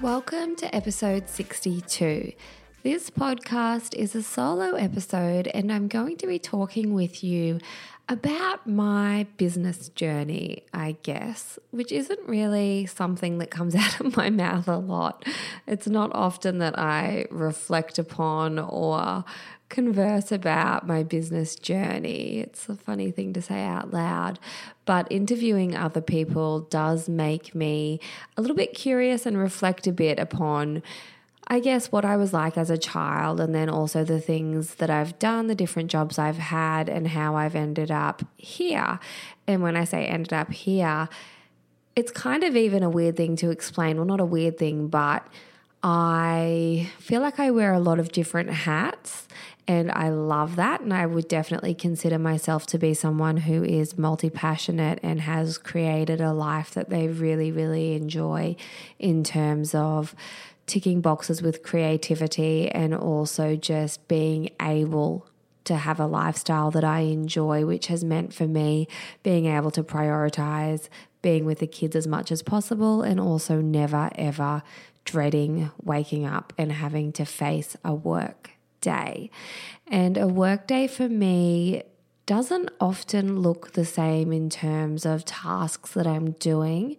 Welcome to episode 62. This podcast is a solo episode, and I'm going to be talking with you about my business journey, I guess, which isn't really something that comes out of my mouth a lot. It's not often that I reflect upon or converse about my business journey. It's a funny thing to say out loud, but interviewing other people does make me a little bit curious and reflect a bit upon. I guess what I was like as a child, and then also the things that I've done, the different jobs I've had, and how I've ended up here. And when I say ended up here, it's kind of even a weird thing to explain. Well, not a weird thing, but I feel like I wear a lot of different hats and I love that. And I would definitely consider myself to be someone who is multi passionate and has created a life that they really, really enjoy in terms of ticking boxes with creativity and also just being able to have a lifestyle that I enjoy, which has meant for me being able to prioritize being with the kids as much as possible and also never ever dreading waking up and having to face a work day. And a work day for me doesn't often look the same in terms of tasks that I'm doing,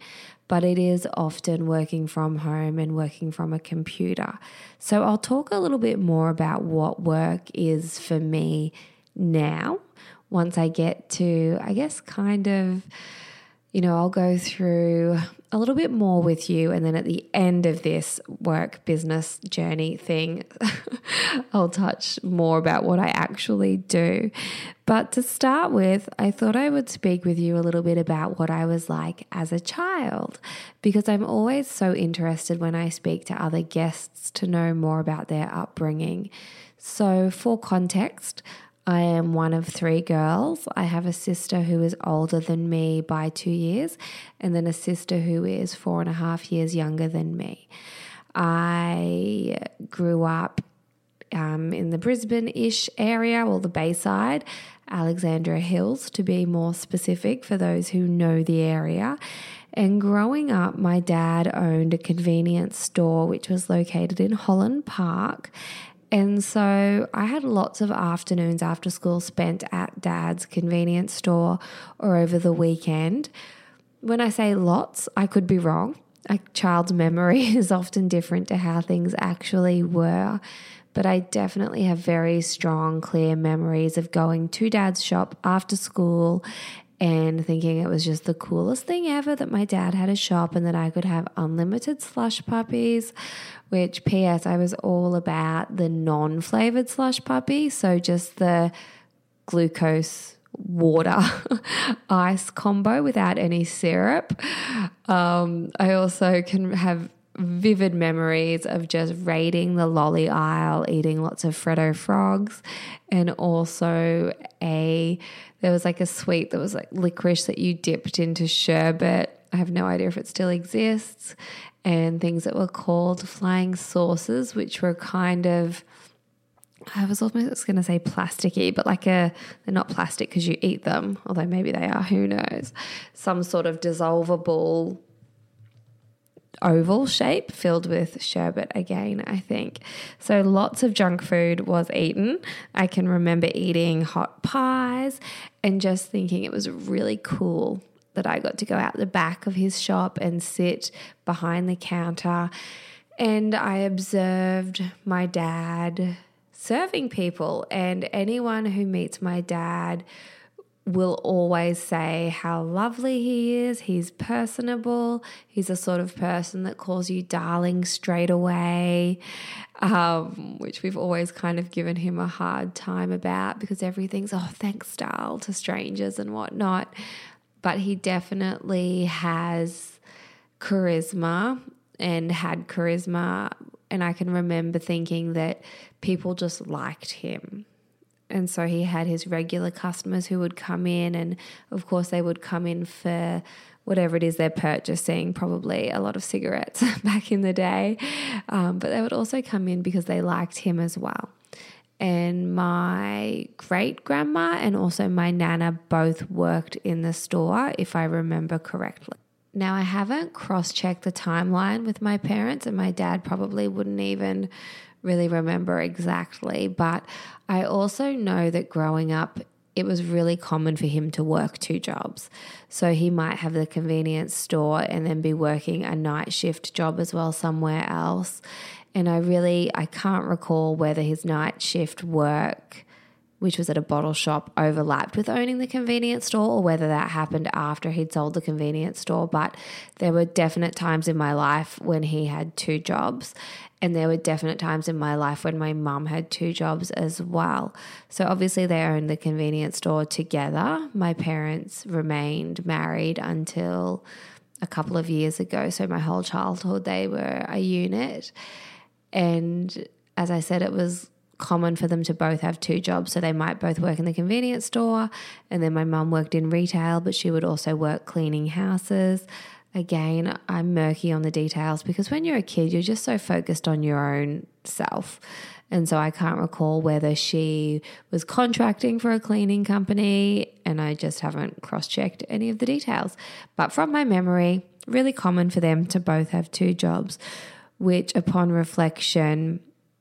but it is often working from home and working from a computer. So I'll talk a little bit more about what work is for me now once I get to, I guess, kind of you know, I'll go through a little bit more with you. And then at the end of this work business journey thing, I'll touch more about what I actually do. But to start with, I thought I would speak with you a little bit about what I was like as a child, because I'm always so interested when I speak to other guests to know more about their upbringing. So, for context, I am one of three girls. I have a sister who is older than me by two years, and then a sister who is four and a half years younger than me. I grew up um, in the Brisbane ish area, or the Bayside, Alexandra Hills to be more specific for those who know the area. And growing up, my dad owned a convenience store which was located in Holland Park. And so I had lots of afternoons after school spent at dad's convenience store or over the weekend. When I say lots, I could be wrong. A child's memory is often different to how things actually were. But I definitely have very strong, clear memories of going to dad's shop after school and thinking it was just the coolest thing ever that my dad had a shop and that I could have unlimited slush puppies. Which, P.S., I was all about the non flavored slush puppy. So just the glucose water ice combo without any syrup. Um, I also can have vivid memories of just raiding the lolly aisle, eating lots of Freddo frogs, and also a there was like a sweet that was like licorice that you dipped into sherbet. I have no idea if it still exists, and things that were called flying saucers, which were kind of I was almost going to say plasticky, but like a they're not plastic because you eat them, although maybe they are. Who knows? Some sort of dissolvable oval shape filled with sherbet again, I think. So lots of junk food was eaten. I can remember eating hot pies and just thinking it was really cool that I got to go out the back of his shop and sit behind the counter And I observed my dad serving people, and anyone who meets my dad will always say how lovely he is. He's personable. He's the sort of person that calls you darling straight away, um, which we've always kind of given him a hard time about because everything's, oh, thanks, style to strangers and whatnot. But he definitely has charisma and had charisma. And I can remember thinking that people just liked him. And so he had his regular customers who would come in, and of course, they would come in for whatever it is they're purchasing, probably a lot of cigarettes back in the day. Um, but they would also come in because they liked him as well. And my great grandma and also my nana both worked in the store, if I remember correctly. Now, I haven't cross checked the timeline with my parents, and my dad probably wouldn't even really remember exactly. But I also know that growing up, it was really common for him to work two jobs. So he might have the convenience store and then be working a night shift job as well somewhere else. And I really I can't recall whether his night shift work which was at a bottle shop, overlapped with owning the convenience store, or whether that happened after he'd sold the convenience store. But there were definite times in my life when he had two jobs. And there were definite times in my life when my mum had two jobs as well. So obviously, they owned the convenience store together. My parents remained married until a couple of years ago. So my whole childhood, they were a unit. And as I said, it was common for them to both have two jobs. So they might both work in the convenience store. And then my mum worked in retail, but she would also work cleaning houses. Again, I'm murky on the details because when you're a kid, you're just so focused on your own self. And so I can't recall whether she was contracting for a cleaning company, and I just haven't cross checked any of the details. But from my memory, really common for them to both have two jobs, which upon reflection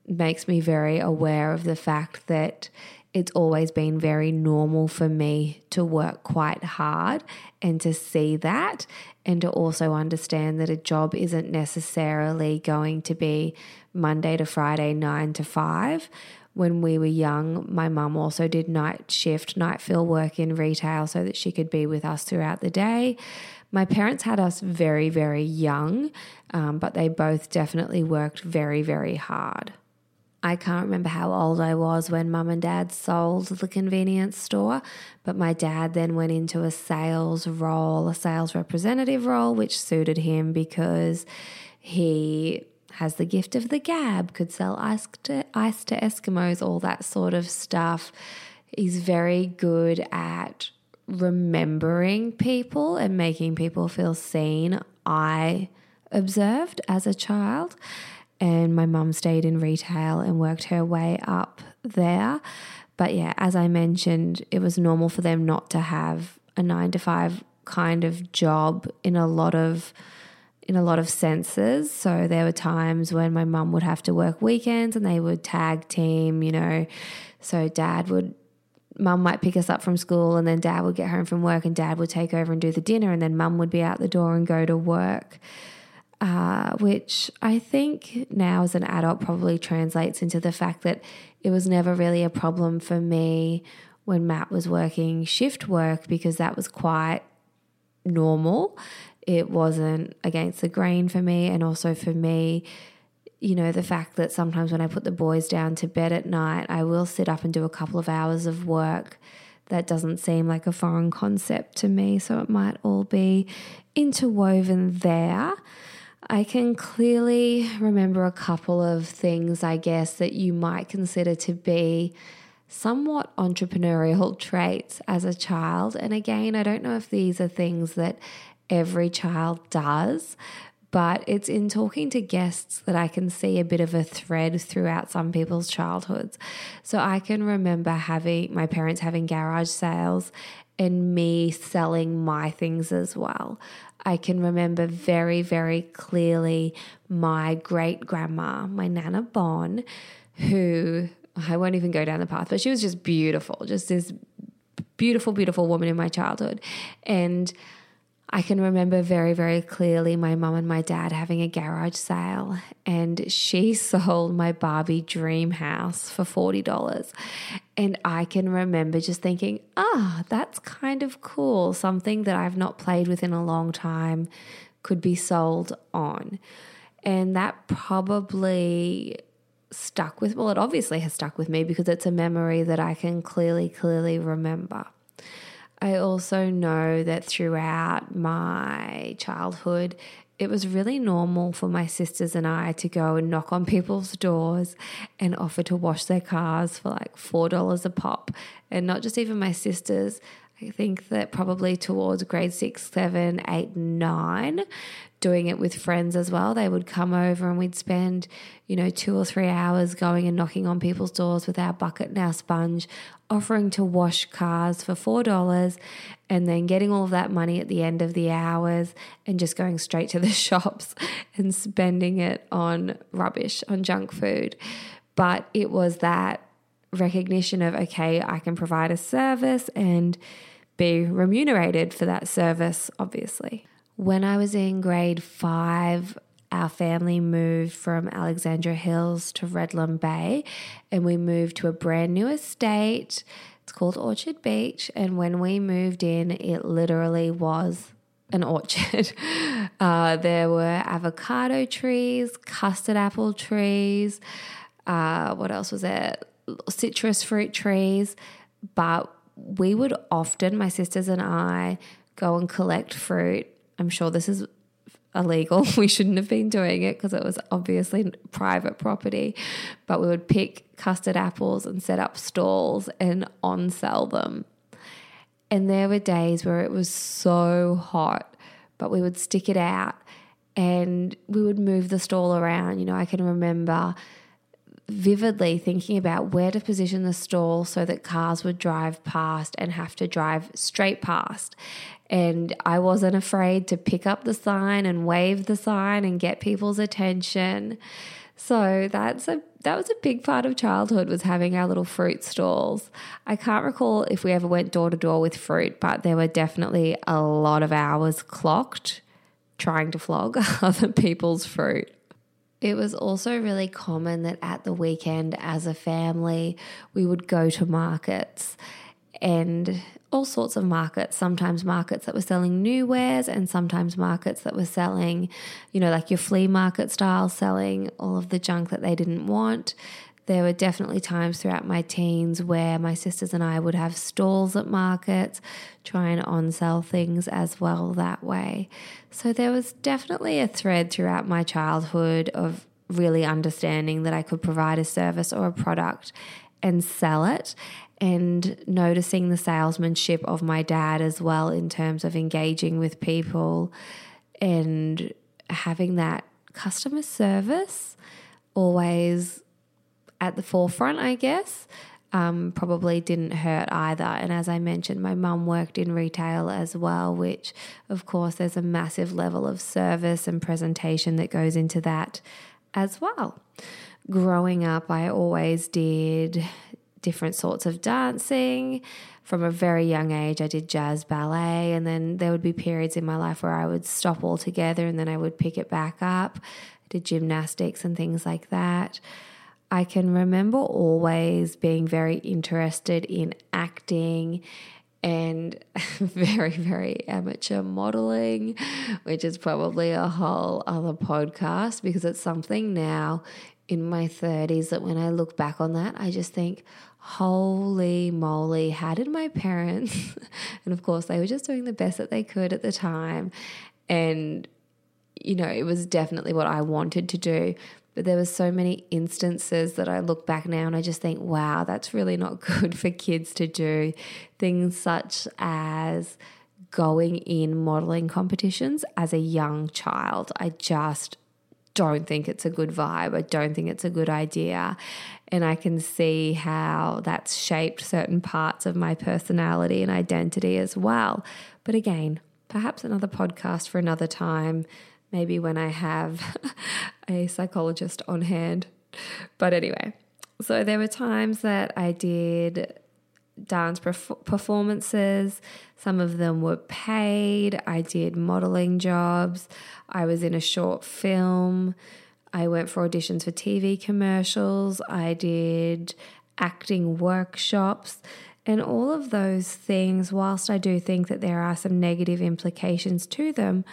makes me very aware of the fact that it's always been very normal for me to work quite hard and to see that and to also understand that a job isn't necessarily going to be Monday to Friday, nine to five. When we were young, my mum also did night shift, night fill work in retail so that she could be with us throughout the day. My parents had us very, very young, um, but they both definitely worked very, very hard. I can't remember how old I was when mum and dad sold the convenience store, but my dad then went into a sales role, a sales representative role, which suited him because he has the gift of the gab, could sell ice to, ice to Eskimos, all that sort of stuff. He's very good at remembering people and making people feel seen. I observed as a child and my mum stayed in retail and worked her way up there. But yeah, as I mentioned, it was normal for them not to have a 9 to 5 kind of job in a lot of in a lot of senses. So there were times when my mum would have to work weekends and they would tag team, you know. So dad would mum might pick us up from school and then dad would get home from work and dad would take over and do the dinner and then mum would be out the door and go to work uh, which I think now as an adult probably translates into the fact that it was never really a problem for me when Matt was working shift work because that was quite normal. It wasn't against the grain for me, and also for me, you know, the fact that sometimes when I put the boys down to bed at night, I will sit up and do a couple of hours of work. That doesn't seem like a foreign concept to me, so it might all be interwoven there. I can clearly remember a couple of things, I guess, that you might consider to be somewhat entrepreneurial traits as a child. And again, I don't know if these are things that every child does, but it's in talking to guests that I can see a bit of a thread throughout some people's childhoods. So I can remember having my parents having garage sales and me selling my things as well. I can remember very, very clearly my great grandma, my Nana Bon, who I won't even go down the path, but she was just beautiful, just this beautiful, beautiful woman in my childhood. And I can remember very, very clearly my mum and my dad having a garage sale, and she sold my Barbie dream house for $40. And I can remember just thinking, ah, oh, that's kind of cool. Something that I've not played with in a long time could be sold on. And that probably stuck with, well, it obviously has stuck with me because it's a memory that I can clearly, clearly remember. I also know that throughout my childhood, it was really normal for my sisters and I to go and knock on people's doors and offer to wash their cars for like $4 a pop. And not just even my sisters, I think that probably towards grade six, seven, eight, nine, doing it with friends as well. They would come over and we'd spend, you know, two or three hours going and knocking on people's doors with our bucket and our sponge, offering to wash cars for $4 and then getting all of that money at the end of the hours and just going straight to the shops and spending it on rubbish, on junk food. But it was that recognition of, okay, I can provide a service and be remunerated for that service, obviously. When I was in grade five, our family moved from Alexandra Hills to Redland Bay and we moved to a brand new estate. It's called Orchard Beach. And when we moved in, it literally was an orchard. Uh, there were avocado trees, custard apple trees. Uh, what else was there? Citrus fruit trees. But we would often, my sisters and I, go and collect fruit I'm sure this is illegal. We shouldn't have been doing it because it was obviously private property. But we would pick custard apples and set up stalls and on sell them. And there were days where it was so hot, but we would stick it out and we would move the stall around. You know, I can remember vividly thinking about where to position the stall so that cars would drive past and have to drive straight past. And I wasn't afraid to pick up the sign and wave the sign and get people's attention. So that's a that was a big part of childhood was having our little fruit stalls. I can't recall if we ever went door to door with fruit, but there were definitely a lot of hours clocked trying to flog other people's fruit. It was also really common that at the weekend, as a family, we would go to markets and all sorts of markets, sometimes markets that were selling new wares and sometimes markets that were selling, you know, like your flea market style, selling all of the junk that they didn't want. There were definitely times throughout my teens where my sisters and I would have stalls at markets, try and on sell things as well that way. So there was definitely a thread throughout my childhood of really understanding that I could provide a service or a product and sell it and noticing the salesmanship of my dad as well in terms of engaging with people and having that customer service always at the forefront, I guess, um, probably didn't hurt either. And as I mentioned, my mum worked in retail as well, which, of course, there's a massive level of service and presentation that goes into that as well. Growing up, I always did different sorts of dancing. From a very young age, I did jazz ballet, and then there would be periods in my life where I would stop altogether and then I would pick it back up. I did gymnastics and things like that. I can remember always being very interested in acting and very, very amateur modeling, which is probably a whole other podcast because it's something now in my 30s that when I look back on that, I just think, holy moly, how did my parents, and of course, they were just doing the best that they could at the time. And, you know, it was definitely what I wanted to do. But there were so many instances that I look back now and I just think, wow, that's really not good for kids to do. Things such as going in modeling competitions as a young child. I just don't think it's a good vibe. I don't think it's a good idea. And I can see how that's shaped certain parts of my personality and identity as well. But again, perhaps another podcast for another time maybe when I have a psychologist on hand. But anyway, so there were times that I did dance perf- performances. Some of them were paid. I did modeling jobs. I was in a short film. I went for auditions for TV commercials. I did acting workshops. And all of those things, whilst I do think that there are some negative implications to them,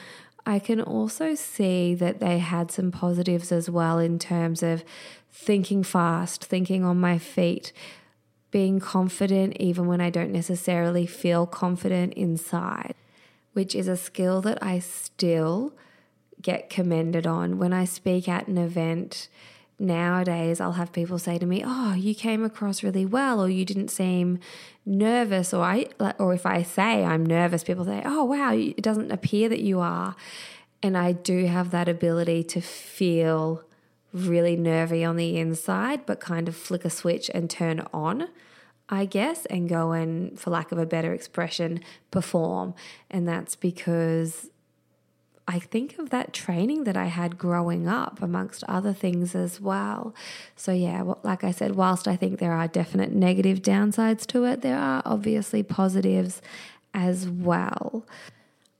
I can also see that they had some positives as well in terms of thinking fast, thinking on my feet, being confident even when I don't necessarily feel confident inside, which is a skill that I still get commended on. When I speak at an event, nowadays I'll have people say to me, "Oh, you came across really well or you didn't seem nervous." Or I or if I say I'm nervous, people say, "Oh, wow, it doesn't appear that you are." And I do have that ability to feel really nervy on the inside, but kind of flick a switch and turn on. I guess, and go and, for lack of a better expression, perform. And that's because I think of that training that I had growing up, amongst other things as well. So, yeah, like I said, whilst I think there are definite negative downsides to it, there are obviously positives as well.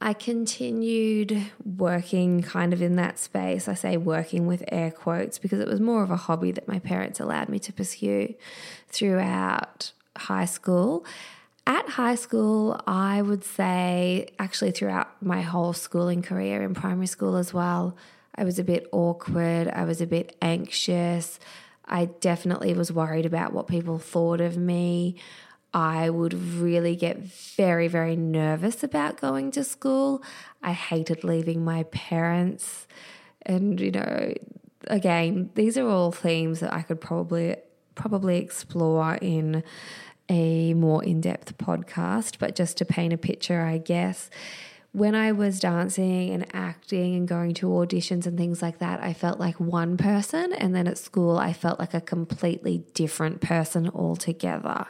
I continued working kind of in that space. I say working with air quotes because it was more of a hobby that my parents allowed me to pursue throughout high school. At high school, I would say, actually, throughout my whole schooling career in primary school as well, I was a bit awkward. I was a bit anxious. I definitely was worried about what people thought of me. I would really get very, very nervous about going to school. I hated leaving my parents. And, you know, again, these are all themes that I could probably probably explore in a more in depth podcast, but just to paint a picture, I guess. When I was dancing and acting and going to auditions and things like that, I felt like one person. And then at school, I felt like a completely different person altogether.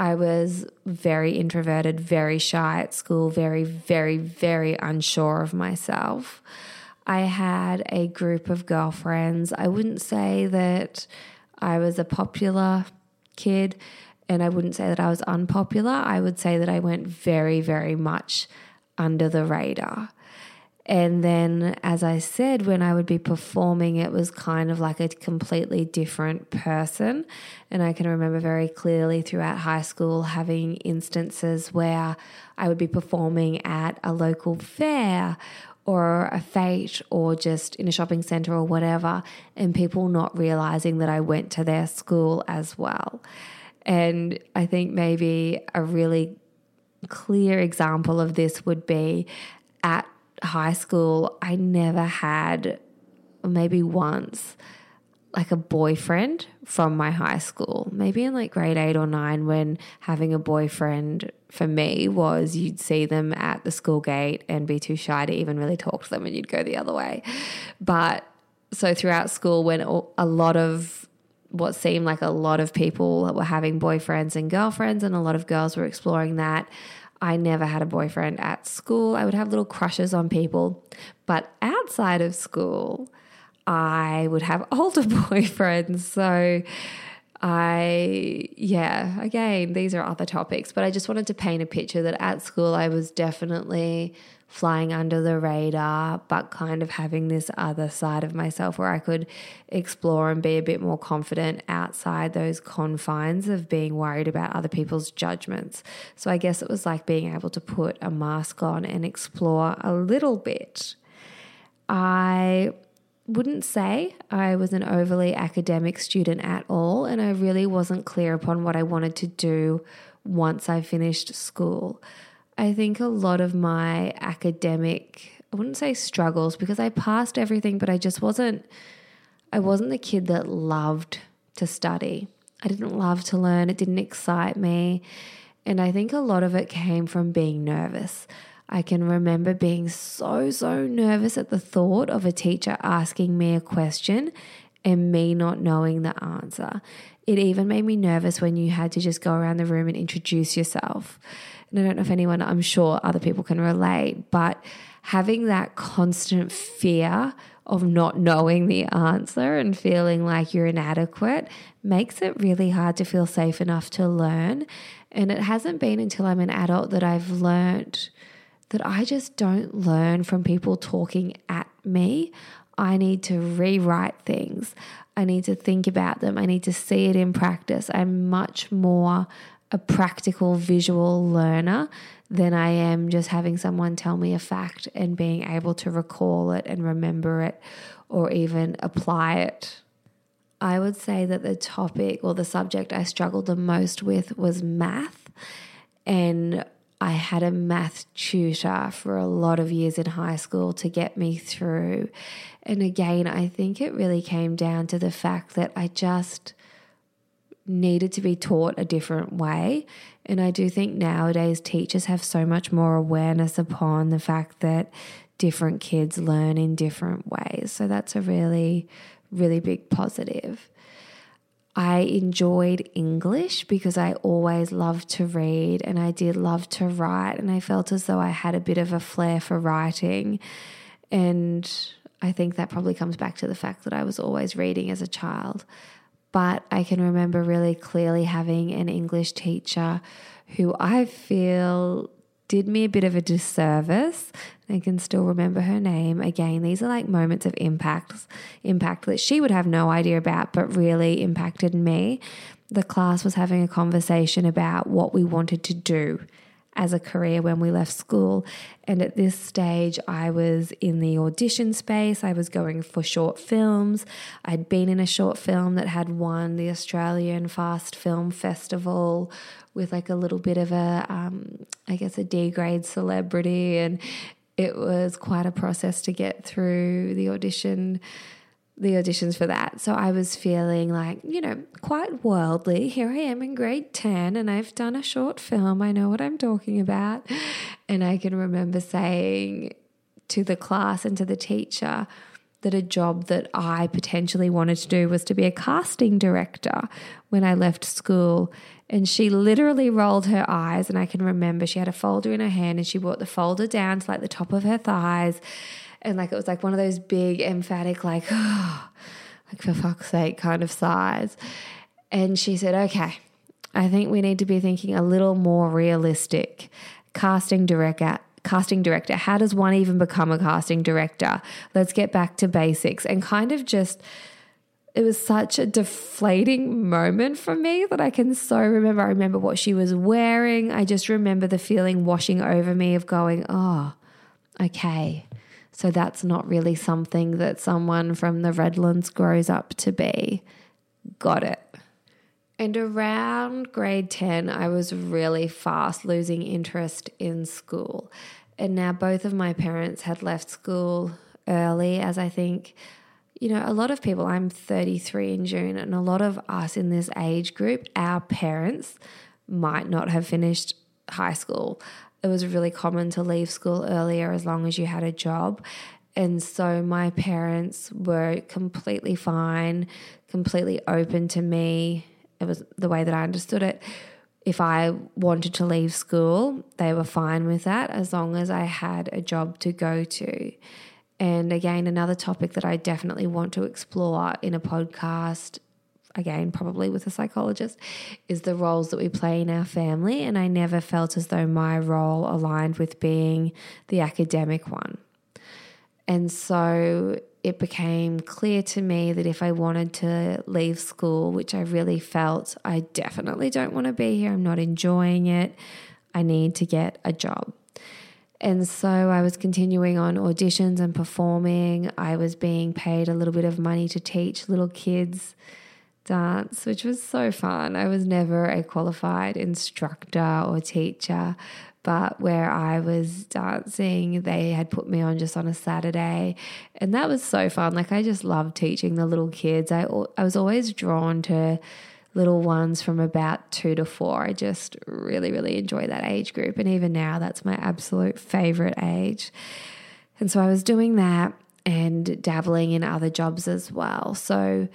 I was very introverted, very shy at school, very, very, very unsure of myself. I had a group of girlfriends. I wouldn't say that I was a popular kid and I wouldn't say that I was unpopular. I would say that I went very, very much under the radar. And then, as I said, when I would be performing, it was kind of like a completely different person. And I can remember very clearly throughout high school having instances where I would be performing at a local fair or a fete or just in a shopping center or whatever, and people not realizing that I went to their school as well. And I think maybe a really clear example of this would be at high school, I never had, maybe once, like a boyfriend from my high school. Maybe in like grade eight or nine, when having a boyfriend for me was you'd see them at the school gate and be too shy to even really talk to them and you'd go the other way. But so throughout school, when a lot of what seemed like a lot of people were having boyfriends and girlfriends, and a lot of girls were exploring that. I never had a boyfriend at school. I would have little crushes on people. But outside of school, I would have older boyfriends. So I, yeah, again, these are other topics, but I just wanted to paint a picture that at school I was definitely flying under the radar, but kind of having this other side of myself where I could explore and be a bit more confident outside those confines of being worried about other people's judgments. So I guess it was like being able to put a mask on and explore a little bit. I wouldn't say I was an overly academic student at all, and I really wasn't clear upon what I wanted to do once I finished school. I think a lot of my academic, I wouldn't say struggles because I passed everything, but I just wasn't, I wasn't the kid that loved to study. I didn't love to learn, it didn't excite me. And I think a lot of it came from being nervous. I can remember being so, so nervous at the thought of a teacher asking me a question and me not knowing the answer. It even made me nervous when you had to just go around the room and introduce yourself. And I don't know if anyone, I'm sure other people can relate, but having that constant fear of not knowing the answer and feeling like you're inadequate makes it really hard to feel safe enough to learn. And it hasn't been until I'm an adult that I've learned that I just don't learn from people talking at me. I need to rewrite things. I need to think about them. I need to see it in practice. I'm much more a practical visual learner than I am just having someone tell me a fact and being able to recall it and remember it or even apply it. I would say that the topic or the subject I struggled the most with was math. And I had a math tutor for a lot of years in high school to get me through. And again, I think it really came down to the fact that I just needed to be taught a different way. And I do think nowadays teachers have so much more awareness upon the fact that different kids learn in different ways. So that's a really, really big positive. I enjoyed English because I always loved to read and I did love to write, and I felt as though I had a bit of a flair for writing. And I think that probably comes back to the fact that I was always reading as a child. But I can remember really clearly having an English teacher who I feel did me a bit of a disservice. I can still remember her name. Again, these are like moments of impacts, impact that she would have no idea about, but really impacted me. The class was having a conversation about what we wanted to do as a career when we left school. And at this stage, I was in the audition space. I was going for short films. I'd been in a short film that had won the Australian Fast Film Festival with like a little bit of a, um, I guess, a D grade celebrity. And it was quite a process to get through the audition the auditions for that. So I was feeling like, you know, quite worldly. Here I am in grade 10 and I've done a short film. I know what I'm talking about. And I can remember saying to the class and to the teacher that a job that I potentially wanted to do was to be a casting director when I left school. And she literally rolled her eyes. And I can remember she had a folder in her hand and she brought the folder down to like the top of her thighs and like it was like one of those big emphatic like oh, like for fuck's sake kind of sighs. And she said okay i think we need to be thinking a little more realistic. Casting director casting director how does one even become a casting director? Let's get back to basics. And kind of just it was such a deflating moment for me that I can so remember. I remember what she was wearing. I just remember the feeling washing over me of going, oh, okay, so that's not really something that someone from the Redlands grows up to be. Got it. And around grade 10, I was really fast losing interest in school. And now both of my parents had left school early, as I think, you know, a lot of people, I'm 33 in June, and a lot of us in this age group, our parents might not have finished high school it was really common to leave school earlier as long as you had a job. And so my parents were completely fine, completely open to me. It was the way that I understood it. If I wanted to leave school, they were fine with that as long as I had a job to go to. And again, another topic that I definitely want to explore in a podcast again, probably with a psychologist, is the roles that we play in our family. And I never felt as though my role aligned with being the academic one. And so it became clear to me that if I wanted to leave school, which I really felt I definitely don't want to be here, I'm not enjoying it, I need to get a job. And so I was continuing on auditions and performing. I was being paid a little bit of money to teach little kids dance, which was so fun. I was never a qualified instructor or teacher, but where I was dancing, they had put me on just on a Saturday, and that was so fun. Like I just loved teaching the little kids. I I was always drawn to little ones from about 2 to 4. I just really really enjoy that age group and even now that's my absolute favorite age. And so I was doing that and dabbling in other jobs as well. So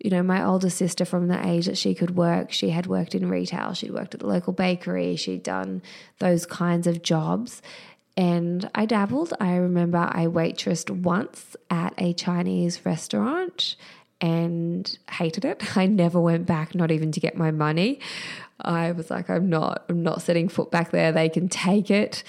you know, my older sister from the age that she could work, she had worked in retail, she'd worked at the local bakery, she'd done those kinds of jobs. And I dabbled. I remember I waitressed once at a Chinese restaurant and hated it. I never went back, not even to get my money. I was like, I'm not, I'm not setting foot back there. They can take it.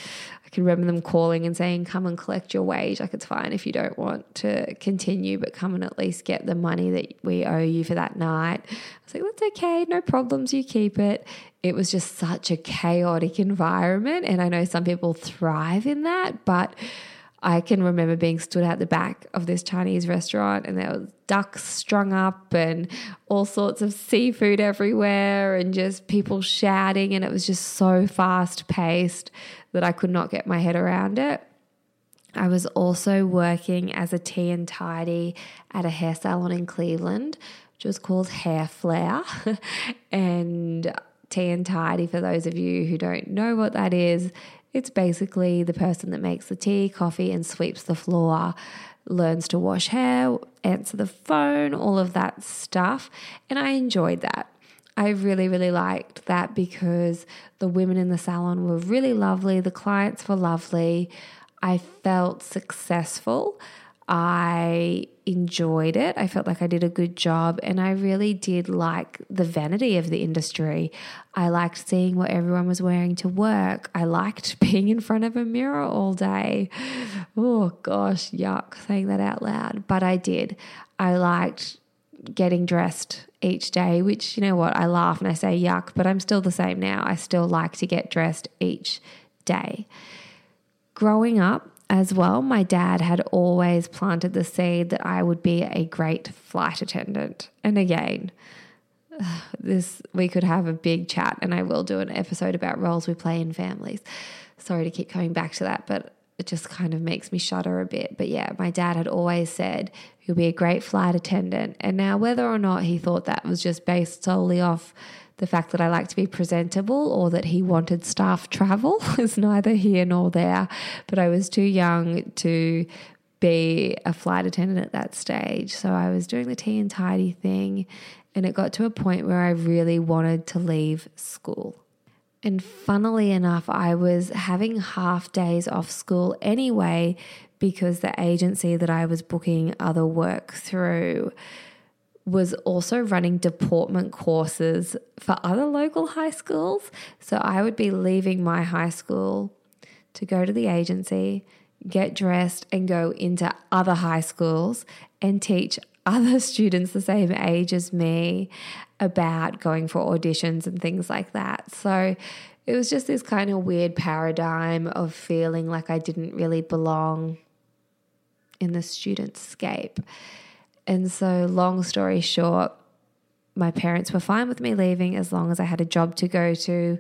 Can remember them calling and saying, come and collect your wage. Like, it's fine if you don't want to continue, but come and at least get the money that we owe you for that night. I was like, that's okay. No problems. You keep it. It was just such a chaotic environment. And I know some people thrive in that, but I can remember being stood at the back of this Chinese restaurant and there was ducks strung up and all sorts of seafood everywhere and just people shouting and it was just so fast paced that I could not get my head around it. I was also working as a tea and tidy at a hair salon in Cleveland, which was called Hair Flare. and tea and tidy, for those of you who don't know what that is, it's basically the person that makes the tea, coffee, and sweeps the floor, learns to wash hair, answer the phone, all of that stuff. And I enjoyed that. I really, really liked that because the women in the salon were really lovely, the clients were lovely. I felt successful. I enjoyed it. I felt like I did a good job and I really did like the vanity of the industry. I liked seeing what everyone was wearing to work. I liked being in front of a mirror all day. Oh gosh, yuck, saying that out loud. But I did. I liked getting dressed each day, which, you know what, I laugh and I say yuck, but I'm still the same now. I still like to get dressed each day. Growing up, as well, my dad had always planted the seed that I would be a great flight attendant. And again, this we could have a big chat and I will do an episode about roles we play in families. Sorry to keep coming back to that, but it just kind of makes me shudder a bit. But yeah, my dad had always said you'll be a great flight attendant. And now whether or not he thought that was just based solely off the fact that I like to be presentable or that he wanted staff travel is neither here nor there. But I was too young to be a flight attendant at that stage. So I was doing the tea and tidy thing. And it got to a point where I really wanted to leave school. And funnily enough, I was having half days off school anyway because the agency that I was booking other work through was also running deportment courses for other local high schools. So I would be leaving my high school to go to the agency, get dressed, and go into other high schools and teach other students the same age as me about going for auditions and things like that. So it was just this kind of weird paradigm of feeling like I didn't really belong in the student scape. And so, long story short, my parents were fine with me leaving as long as I had a job to go to.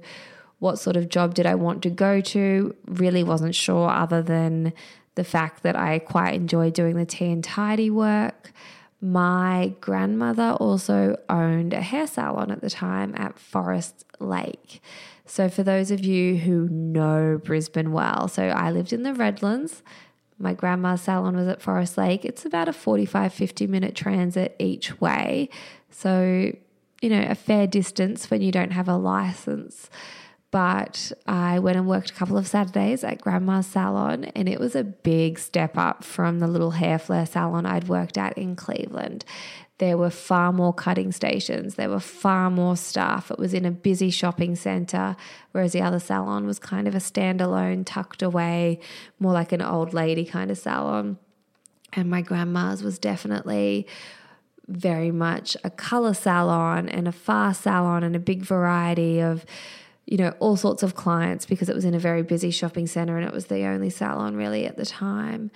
What sort of job did I want to go to? Really wasn't sure, other than the fact that I quite enjoyed doing the tea and tidy work. My grandmother also owned a hair salon at the time at Forest Lake. So, for those of you who know Brisbane well, so I lived in the Redlands, my grandma's salon was at Forest Lake. It's about a 45, 50 minute transit each way. So, you know, a fair distance when you don't have a license. But I went and worked a couple of Saturdays at grandma's salon, and it was a big step up from the little hair flare salon I'd worked at in Cleveland there were far more cutting stations, there were far more staff. It was in a busy shopping centre, whereas the other salon was kind of a standalone, tucked away, more like an old lady kind of salon. And my grandma's was definitely very much a colour salon and a far salon and a big variety of you know all sorts of clients because it was in a very busy shopping center and it was the only salon really at the time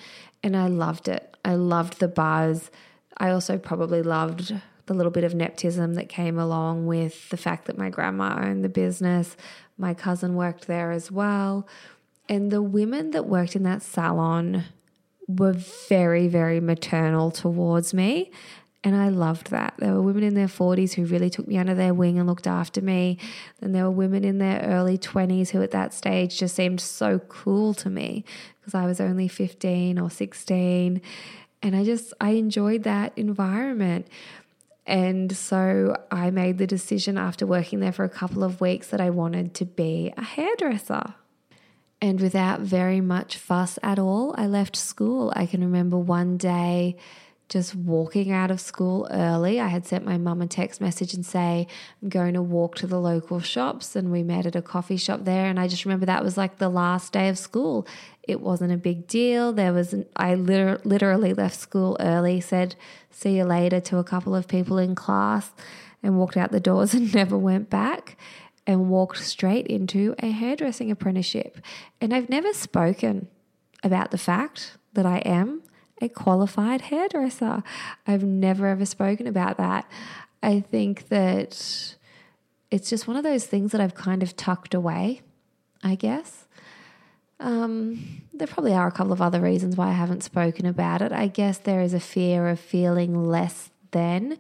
and I loved it. I loved the buzz. I also probably loved the little bit of nepotism that came along with the fact that my grandma owned the business. My cousin worked there as well. And the women that worked in that salon were very, very maternal towards me. And I loved that. There were women in their 40s who really took me under their wing and looked after me. And there were women in their early 20s who, at that stage, just seemed so cool to me because I was only 15 or 16 and I just, I enjoyed that environment. And so I made the decision after working there for a couple of weeks that I wanted to be a hairdresser. And without very much fuss at all, I left school. I can remember one day just walking out of school early. I had sent my mum a text message and say, I'm going to walk to the local shops. And we met at a coffee shop there. And I just remember that was like the last day of school. It wasn't a big deal. There was, an, I liter- literally left school early, said, see you later to a couple of people in class, and walked out the doors and never went back and walked straight into a hairdressing apprenticeship. And I've never spoken about the fact that I am a qualified hairdresser. I've never ever spoken about that. I think that it's just one of those things that I've kind of tucked away, I guess. Um, there probably are a couple of other reasons why I haven't spoken about it. I guess there is a fear of feeling less than,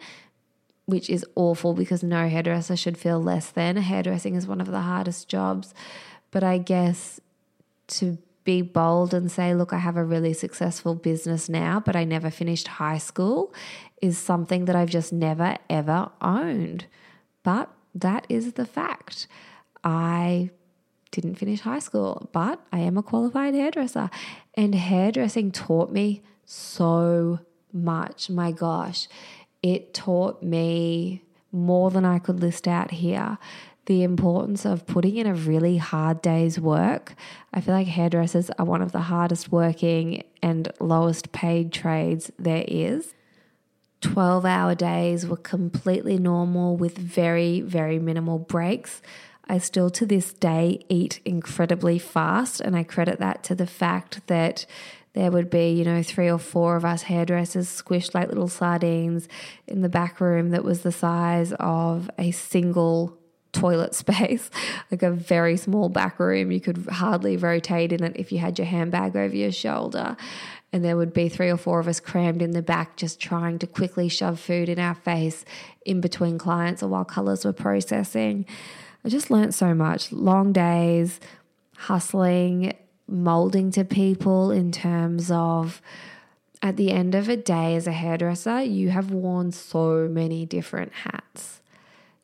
which is awful because no hairdresser should feel less than. Hairdressing is one of the hardest jobs. But I guess to be bold and say, look, I have a really successful business now, but I never finished high school is something that I've just never, ever owned. But that is the fact. I didn't finish high school, but I am a qualified hairdresser. And hairdressing taught me so much. My gosh, it taught me more than I could list out here the importance of putting in a really hard day's work. I feel like hairdressers are one of the hardest working and lowest paid trades there is. 12 hour days were completely normal with very, very minimal breaks. I still to this day eat incredibly fast, and I credit that to the fact that there would be, you know, three or four of us hairdressers squished like little sardines in the back room that was the size of a single toilet space, like a very small back room. You could hardly rotate in it if you had your handbag over your shoulder. And there would be three or four of us crammed in the back, just trying to quickly shove food in our face in between clients or while colors were processing. I just learned so much. Long days, hustling, molding to people in terms of at the end of a day as a hairdresser, you have worn so many different hats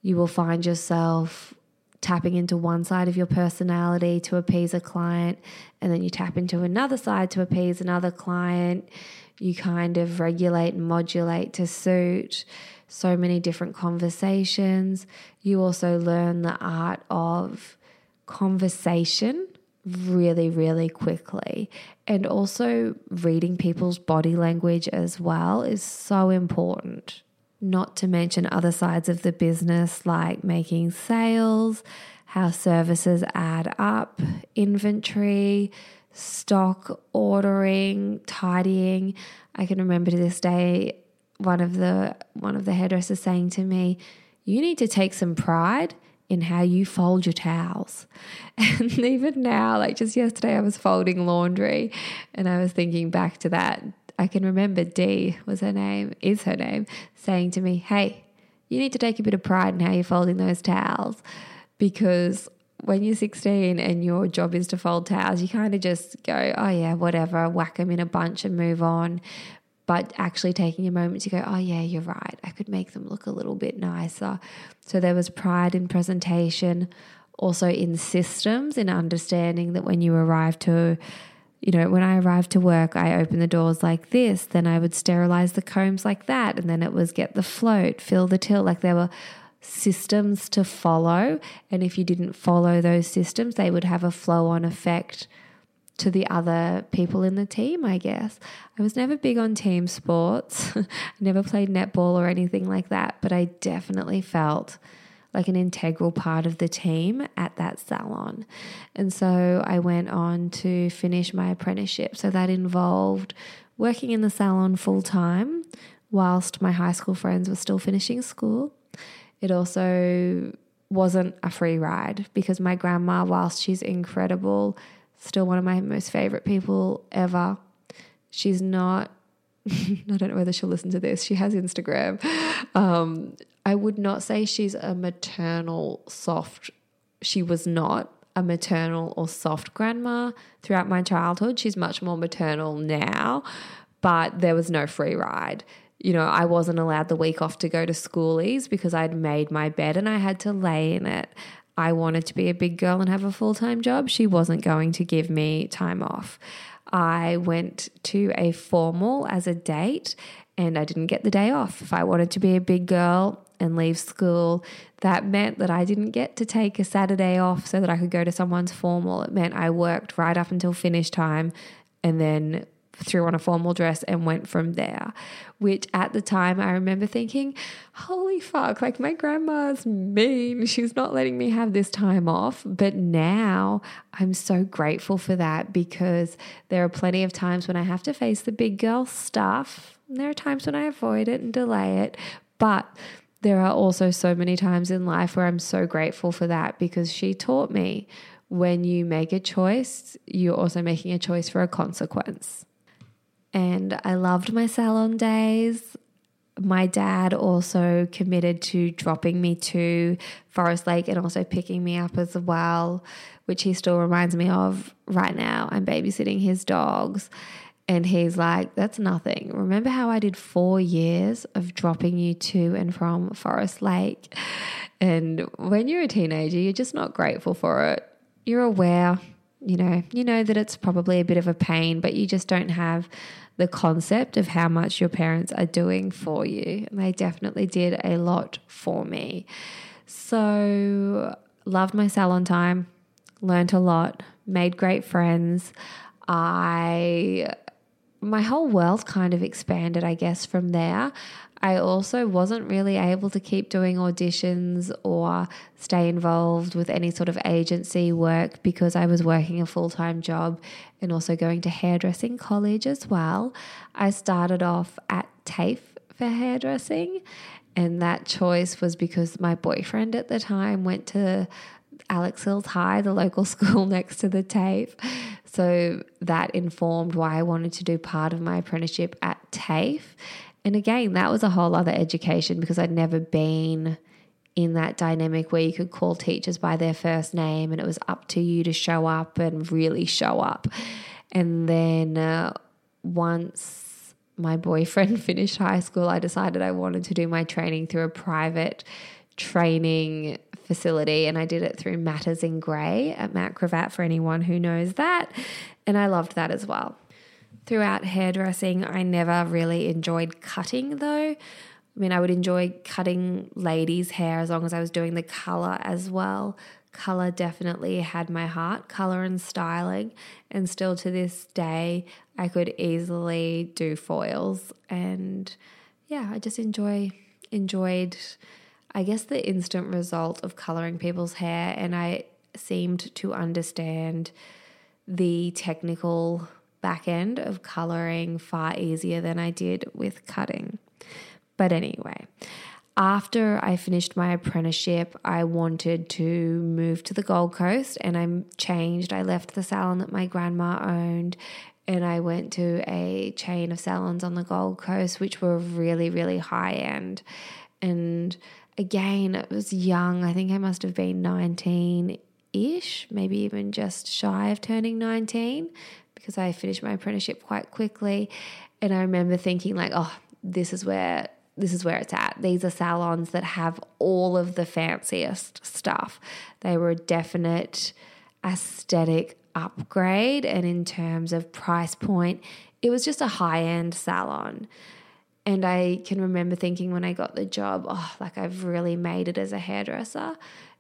you will find yourself tapping into one side of your personality to appease a client, and then you tap into another side to appease another client. You kind of regulate and modulate to suit so many different conversations. You also learn the art of conversation really, really quickly. And also reading people's body language as well is so important not to mention other sides of the business like making sales, how services add up, inventory, stock ordering, tidying. I can remember to this day one of the one of the hairdressers saying to me, "You need to take some pride in how you fold your towels." And even now, like just yesterday I was folding laundry and I was thinking back to that I can remember Dee was her name, is her name, saying to me, Hey, you need to take a bit of pride in how you're folding those towels because when you're 16 and your job is to fold towels, you kind of just go, oh, yeah, whatever, whack them in a bunch and move on. But actually taking a moment to go, oh, yeah, you're right. I could make them look a little bit nicer. So there was pride in presentation, also in systems, in understanding that when you arrive to you know, when I arrived to work, I opened the doors like this, then I would sterilize the combs like that, and then it was get the float, fill the till. Like there were systems to follow. And if you didn't follow those systems, they would have a flow on effect to the other people in the team, I guess. I was never big on team sports, I never played netball or anything like that, but I definitely felt like an integral part of the team at that salon. And so I went on to finish my apprenticeship. So that involved working in the salon full time whilst my high school friends were still finishing school. It also wasn't a free ride because my grandma, whilst she's incredible, still one of my most favorite people ever, she's not I don't know whether she'll listen to this. She has Instagram. Um, I would not say she's a maternal soft. She was not a maternal or soft grandma throughout my childhood. She's much more maternal now, but there was no free ride. You know, I wasn't allowed the week off to go to schoolies because I'd made my bed and I had to lay in it. I wanted to be a big girl and have a full time job, she wasn't going to give me time off. I went to a formal as a date and I didn't get the day off. If I wanted to be a big girl and leave school, that meant that I didn't get to take a Saturday off so that I could go to someone's formal. It meant I worked right up until finish time and then threw on a formal dress and went from there. Which at the time I remember thinking, holy fuck, like my grandma's mean. She's not letting me have this time off. But now I'm so grateful for that because there are plenty of times when I have to face the big girl stuff. There are times when I avoid it and delay it. But there are also so many times in life where I'm so grateful for that because she taught me when you make a choice, you're also making a choice for a consequence. And I loved my salon days. My dad also committed to dropping me to Forest Lake and also picking me up as well, which he still reminds me of right now. I'm babysitting his dogs. And he's like, That's nothing. Remember how I did four years of dropping you to and from Forest Lake? And when you're a teenager, you're just not grateful for it. You're aware, you know, you know that it's probably a bit of a pain, but you just don't have the concept of how much your parents are doing for you. And they definitely did a lot for me. So, loved my salon time, learned a lot, made great friends. I my whole world kind of expanded, I guess, from there. I also wasn't really able to keep doing auditions or stay involved with any sort of agency work because I was working a full time job and also going to hairdressing college as well. I started off at TAFE for hairdressing, and that choice was because my boyfriend at the time went to Alex Hills High, the local school next to the TAFE. So that informed why I wanted to do part of my apprenticeship at TAFE. And again, that was a whole other education because I'd never been in that dynamic where you could call teachers by their first name and it was up to you to show up and really show up. And then uh, once my boyfriend finished high school, I decided I wanted to do my training through a private training facility and I did it through Matters in Grey at Matt Cravat for anyone who knows that. And I loved that as well. Throughout hairdressing, I never really enjoyed cutting though. I mean, I would enjoy cutting ladies' hair as long as I was doing the color as well. Color definitely had my heart, color and styling. And still to this day, I could easily do foils. And yeah, I just enjoy enjoyed I guess the instant result of coloring people's hair and I seemed to understand the technical back end of coloring far easier than I did with cutting. But anyway, after I finished my apprenticeship, I wanted to move to the Gold Coast and I changed. I left the salon that my grandma owned and I went to a chain of salons on the Gold Coast, which were really, really high end. And again, it was young. I think I must have been 19 ish, maybe even just shy of turning 19 because I finished my apprenticeship quite quickly. And I remember thinking, like, oh, this is where this is where it's at. These are salons that have all of the fanciest stuff. They were a definite aesthetic upgrade. And in terms of price point, it was just a high end salon. And I can remember thinking when I got the job, oh, like I've really made it as a hairdresser.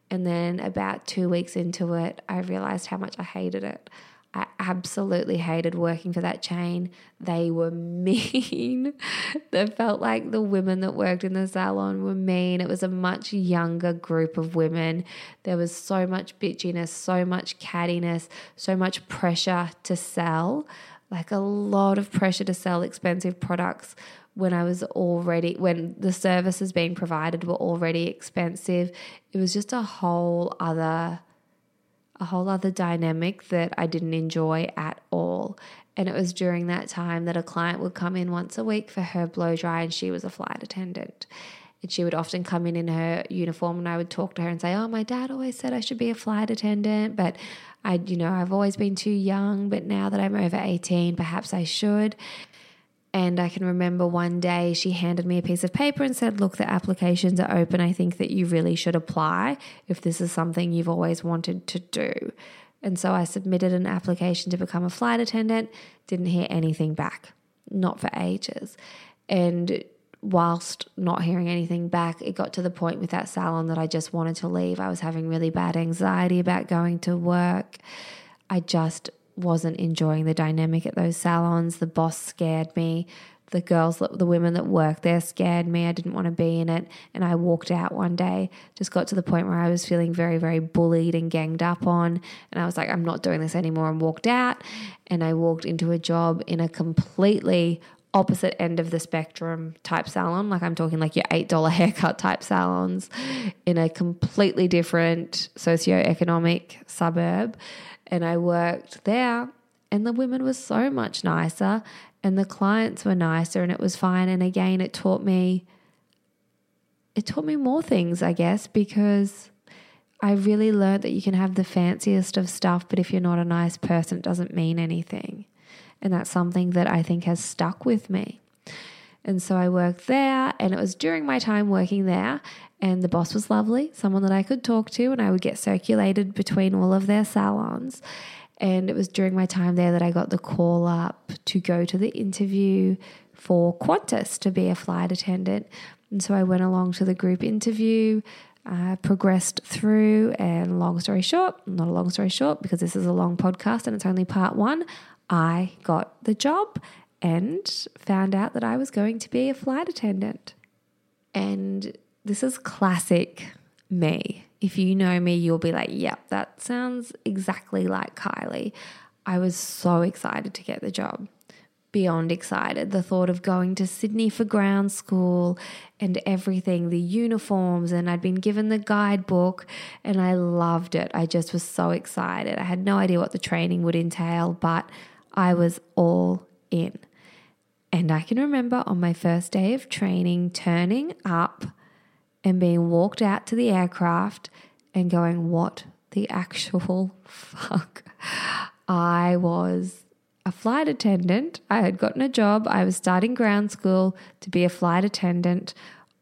And then about two weeks into it, I realized how much I hated it. I absolutely hated working for that chain. They were mean. it felt like the women that worked in the salon were mean. It was a much younger group of women. There was so much bitchiness, so much cattiness, so much pressure to sell like a lot of pressure to sell expensive products when I was already, when the services being provided were already expensive. It was just a whole other a whole other dynamic that I didn't enjoy at all. And it was during that time that a client would come in once a week for her blow dry, and she was a flight attendant. And she would often come in in her uniform, and I would talk to her and say, Oh, my dad always said I should be a flight attendant, but I, you know, I've always been too young, but now that I'm over 18, perhaps I should. And I can remember one day she handed me a piece of paper and said, Look, the applications are open. I think that you really should apply if this is something you've always wanted to do. And so I submitted an application to become a flight attendant, didn't hear anything back, not for ages. And whilst not hearing anything back, it got to the point with that salon that I just wanted to leave. I was having really bad anxiety about going to work. I just wasn't enjoying the dynamic at those salons. The boss scared me. The girls, the women that worked there scared me. I didn't want to be in it. And I walked out one day, just got to the point where I was feeling very, very bullied and ganged up on. And I was like, I'm not doing this anymore and walked out. And I walked into a job in a completely opposite end of the spectrum type salon. Like I'm talking like your $8 haircut type salons in a completely different socio-economic suburb. And I worked there and the women were so much nicer and the clients were nicer and it was fine. And again, it taught me it taught me more things, I guess, because I really learned that you can have the fanciest of stuff, but if you're not a nice person, it doesn't mean anything. And that's something that I think has stuck with me. And so I worked there, and it was during my time working there. And the boss was lovely, someone that I could talk to, and I would get circulated between all of their salons. And it was during my time there that I got the call up to go to the interview for Qantas to be a flight attendant. And so I went along to the group interview, uh, progressed through, and long story short, not a long story short, because this is a long podcast and it's only part one, I got the job and found out that I was going to be a flight attendant. And this is classic me. If you know me, you'll be like, yep, that sounds exactly like Kylie. I was so excited to get the job. Beyond excited. The thought of going to Sydney for ground school and everything, the uniforms, and I'd been given the guidebook and I loved it. I just was so excited. I had no idea what the training would entail, but I was all in. And I can remember on my first day of training turning up and being walked out to the aircraft and going, What the actual fuck? I was a flight attendant. I had gotten a job. I was starting ground school to be a flight attendant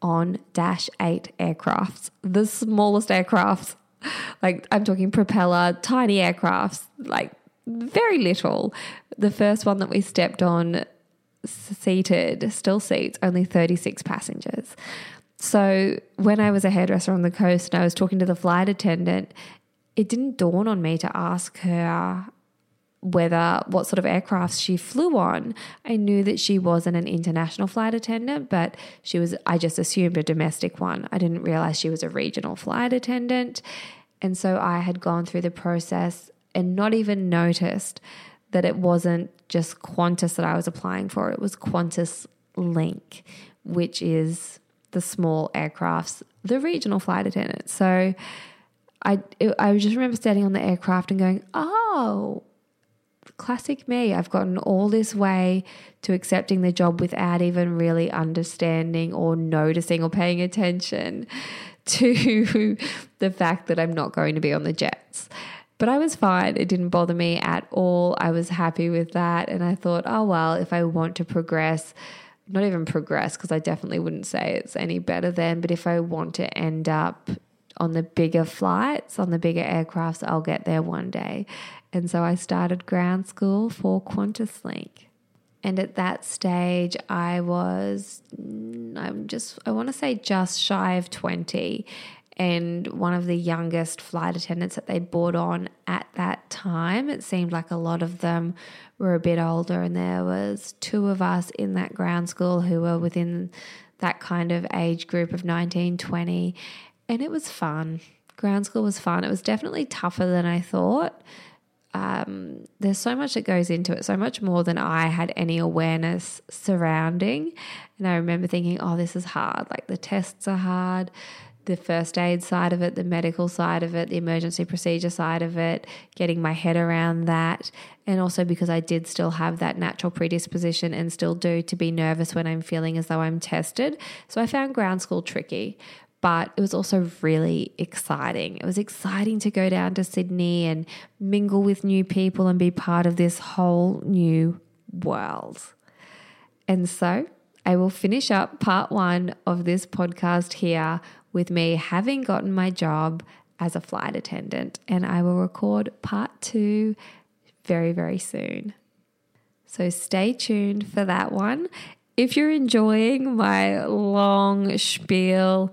on Dash 8 aircrafts, the smallest aircrafts. Like, I'm talking propeller, tiny aircrafts, like very little. The first one that we stepped on, seated, still seats, only 36 passengers. So when I was a hairdresser on the coast and I was talking to the flight attendant, it didn't dawn on me to ask her whether what sort of aircraft she flew on. I knew that she wasn't an international flight attendant, but she was, I just assumed a domestic one. I didn't realize she was a regional flight attendant. And so I had gone through the process and not even noticed that it wasn't just Qantas that I was applying for, it was Qantas Link, which is the small aircrafts, the regional flight attendant. So I it, I just remember standing on the aircraft and going, "Oh, classic me. I've gotten all this way to accepting the job without even really understanding or noticing or paying attention to the fact that I'm not going to be on the jets." But I was fine. It didn't bother me at all. I was happy with that. And I thought, oh, well, if I want to progress, not even progress, because I definitely wouldn't say it's any better than, but if I want to end up on the bigger flights, on the bigger aircrafts, I'll get there one day. And so I started ground school for Qantas Link. And at that stage, I was, mm, I'm just, I want to say just shy of 20 and one of the youngest flight attendants that they brought on at that time. It seemed like a lot of them were a bit older, and there was two of us in that ground school who were within that kind of age group of 19, 20, and it was fun. Ground school was fun. It was definitely tougher than I thought. Um, there's so much that goes into it, so much more than I had any awareness surrounding. And I remember thinking, oh, this is hard. Like the tests are hard the first aid side of it, the medical side of it, the emergency procedure side of it, getting my head around that. And also because I did still have that natural predisposition and still do to be nervous when I'm feeling as though I'm tested. So I found ground school tricky. But it was also really exciting. It was exciting to go down to Sydney and mingle with new people and be part of this whole new world. And so I will finish up part one of this podcast here with me having gotten my job as a flight attendant. And I will record part two very, very soon. So stay tuned for that one. If you're enjoying my long spiel,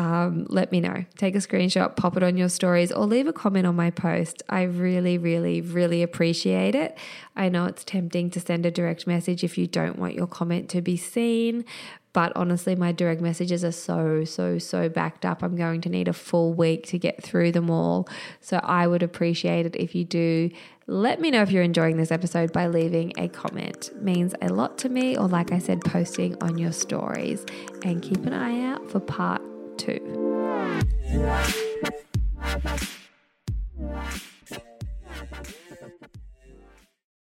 um, let me know. Take a screenshot, pop it on your stories, or leave a comment on my post. I really, really, really appreciate it. I know it's tempting to send a direct message if you don't want your comment to be seen, but honestly, my direct messages are so, so, so backed up. I'm going to need a full week to get through them all. So I would appreciate it if you do let me know if you're enjoying this episode by leaving a comment. It means a lot to me, or like I said, posting on your stories. And keep an eye out for part too.